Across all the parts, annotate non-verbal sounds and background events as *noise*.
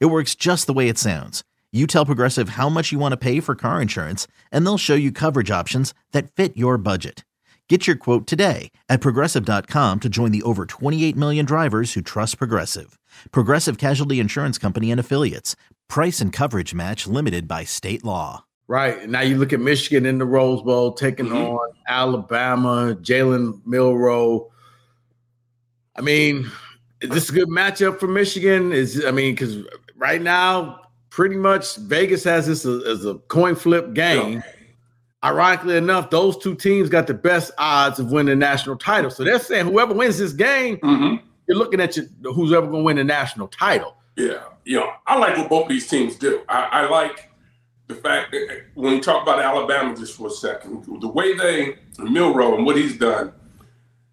It works just the way it sounds. You tell Progressive how much you want to pay for car insurance, and they'll show you coverage options that fit your budget. Get your quote today at progressive.com to join the over 28 million drivers who trust Progressive. Progressive Casualty Insurance Company and Affiliates. Price and coverage match limited by state law. Right. Now you look at Michigan in the Rose Bowl taking mm-hmm. on Alabama, Jalen Milroe. I mean, is this a good matchup for Michigan? Is I mean, because right now, pretty much Vegas has this as a coin flip game. Yeah. Ironically enough, those two teams got the best odds of winning the national title. So they're saying whoever wins this game, mm-hmm. you're looking at your, who's ever going to win the national title. Yeah, you know, I like what both these teams do. I, I like the fact that when you talk about Alabama just for a second, the way they Milroe and what he's done,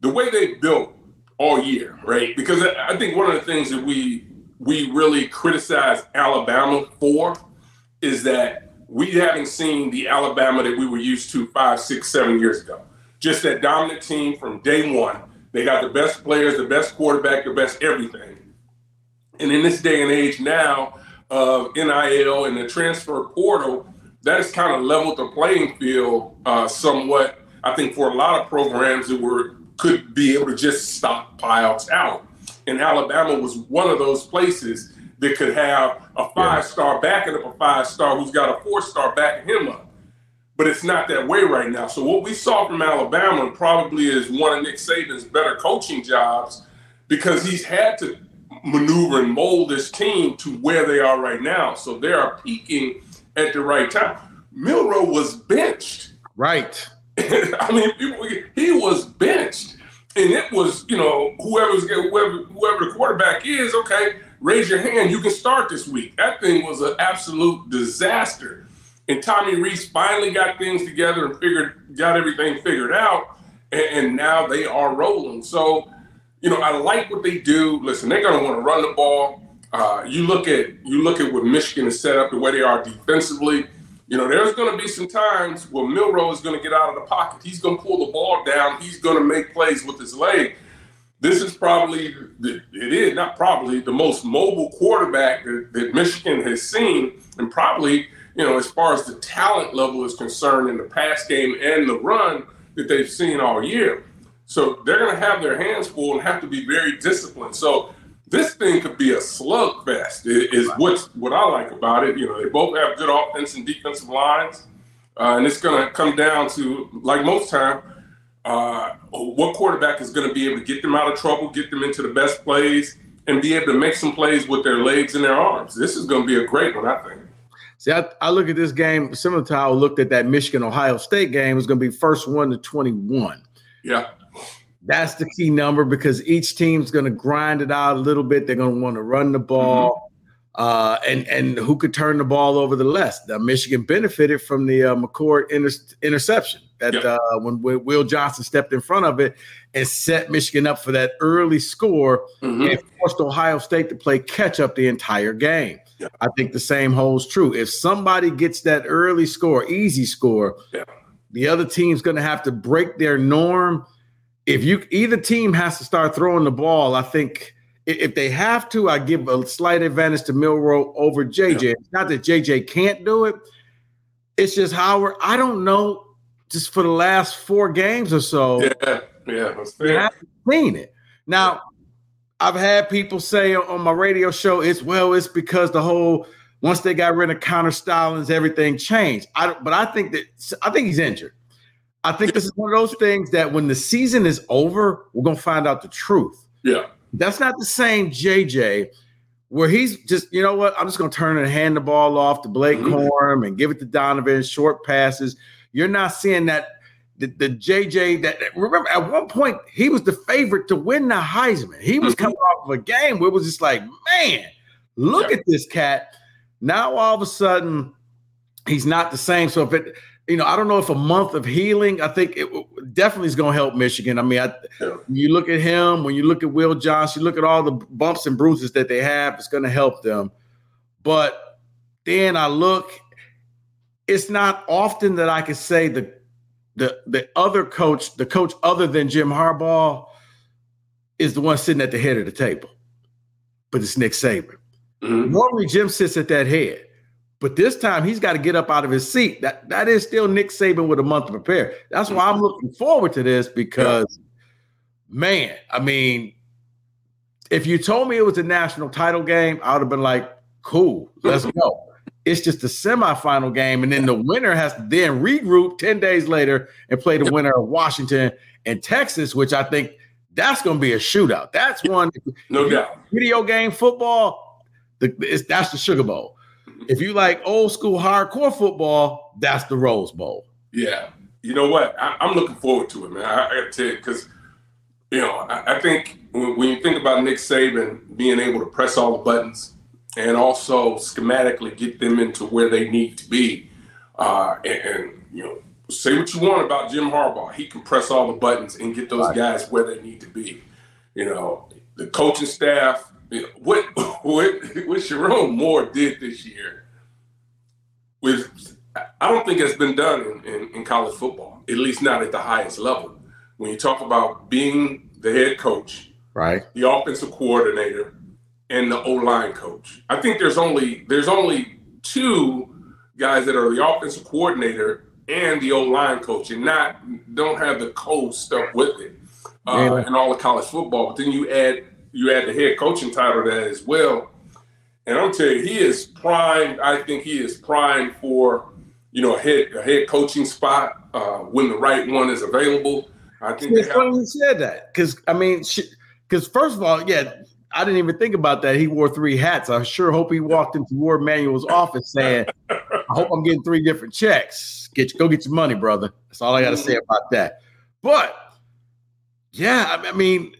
the way they built all year, right? Because I think one of the things that we we really criticize Alabama for is that we haven't seen the Alabama that we were used to five, six, seven years ago. Just that dominant team from day one. They got the best players, the best quarterback, the best everything. And in this day and age now of NIL and the transfer portal, that has kind of leveled the playing field uh, somewhat. I think for a lot of programs that were could be able to just stockpile out. And Alabama was one of those places that could have a five star backing up a five star who's got a four star backing him up. But it's not that way right now. So what we saw from Alabama probably is one of Nick Saban's better coaching jobs because he's had to maneuver and mold this team to where they are right now. So they are peaking at the right time. Milroe was benched. Right. *laughs* I mean, he was benched, and it was you know whoever's whoever whoever the quarterback is. Okay, raise your hand. You can start this week. That thing was an absolute disaster. And Tommy Rees finally got things together and figured got everything figured out, and, and now they are rolling. So, you know, I like what they do. Listen, they're going to want to run the ball. Uh, you look at you look at what Michigan is set up, the way they are defensively you know, there's going to be some times where Milroe is going to get out of the pocket. He's going to pull the ball down. He's going to make plays with his leg. This is probably, it is not probably, the most mobile quarterback that, that Michigan has seen. And probably, you know, as far as the talent level is concerned in the pass game and the run that they've seen all year. So they're going to have their hands full and have to be very disciplined. So this thing could be a slugfest. Is what's what I like about it. You know, they both have good offense and defensive lines, uh, and it's going to come down to like most time, uh, what quarterback is going to be able to get them out of trouble, get them into the best plays, and be able to make some plays with their legs and their arms. This is going to be a great one, I think. See, I, I look at this game similar to how I looked at that Michigan Ohio State game. It's going to be first one to twenty-one. Yeah. That's the key number because each team's going to grind it out a little bit. They're going to want to run the ball. Mm-hmm. Uh, and and who could turn the ball over the less? Now, Michigan benefited from the uh, McCord inter- interception that yep. uh, when, when, Will Johnson stepped in front of it and set Michigan up for that early score mm-hmm. and forced Ohio State to play catch up the entire game. Yep. I think the same holds true. If somebody gets that early score, easy score, yep. the other team's going to have to break their norm if you either team has to start throwing the ball, I think if they have to, I give a slight advantage to Milroe over JJ. Yeah. It's not that JJ can't do it. It's just Howard. I don't know. Just for the last four games or so, yeah, yeah, that's fair. haven't seen it. Now, I've had people say on my radio show, it's well, it's because the whole once they got rid of Connor Stalions, everything changed. I but I think that I think he's injured. I think this is one of those things that when the season is over, we're gonna find out the truth. Yeah. That's not the same JJ where he's just, you know what, I'm just gonna turn and hand the ball off to Blake mm-hmm. Corum and give it to Donovan, short passes. You're not seeing that the, the JJ that remember at one point he was the favorite to win the Heisman. He was mm-hmm. coming off of a game where it was just like, man, look yeah. at this cat. Now all of a sudden, he's not the same. So if it, you know, I don't know if a month of healing, I think it definitely is going to help Michigan. I mean, I, you look at him, when you look at Will Johnson, you look at all the bumps and bruises that they have, it's going to help them. But then I look, it's not often that I can say the the the other coach, the coach other than Jim Harbaugh, is the one sitting at the head of the table. But it's Nick Saban. Mm-hmm. Normally, Jim sits at that head. But this time he's got to get up out of his seat. That that is still Nick Saban with a month to prepare. That's why I'm looking forward to this because, man, I mean, if you told me it was a national title game, I would have been like, cool, let's go. It's just a semifinal game, and then the winner has to then regroup 10 days later and play the winner of Washington and Texas, which I think that's going to be a shootout. That's one, no doubt. Video game football, the, that's the Sugar Bowl. If you like old school hardcore football, that's the Rose Bowl. Yeah. You know what? I, am looking forward to it, man. I, I got to tell you, because, you know, I, I think when, when, you think about Nick Saban being able to press all the buttons and also schematically get them into where they need to be, uh, and, and, you know, say what you want about Jim Harbaugh. He can press all the buttons and get those guys where they need to be. You know, the coaching staff, *laughs* what, what, what Sherrone Moore did this year with I don't think it's been done in, in, in, college football, at least not at the highest level. When you talk about being the head coach, right, the offensive coordinator, and the O line coach, I think there's only there's only two guys that are the offensive coordinator and the O line coach, and not don't have the coach stuff with it, uh, yeah. and all the college football. But then you add you add the head coaching title to that as well and I'm tell you, he is primed. I think he is primed for, you know, a head a head coaching spot uh, when the right one is available. I think it's funny you said that because I mean, because first of all, yeah, I didn't even think about that. He wore three hats. I sure hope he walked into Warde Manuel's office saying, "I hope I'm getting three different checks. Get go get your money, brother." That's all I got to say about that. But yeah, I mean,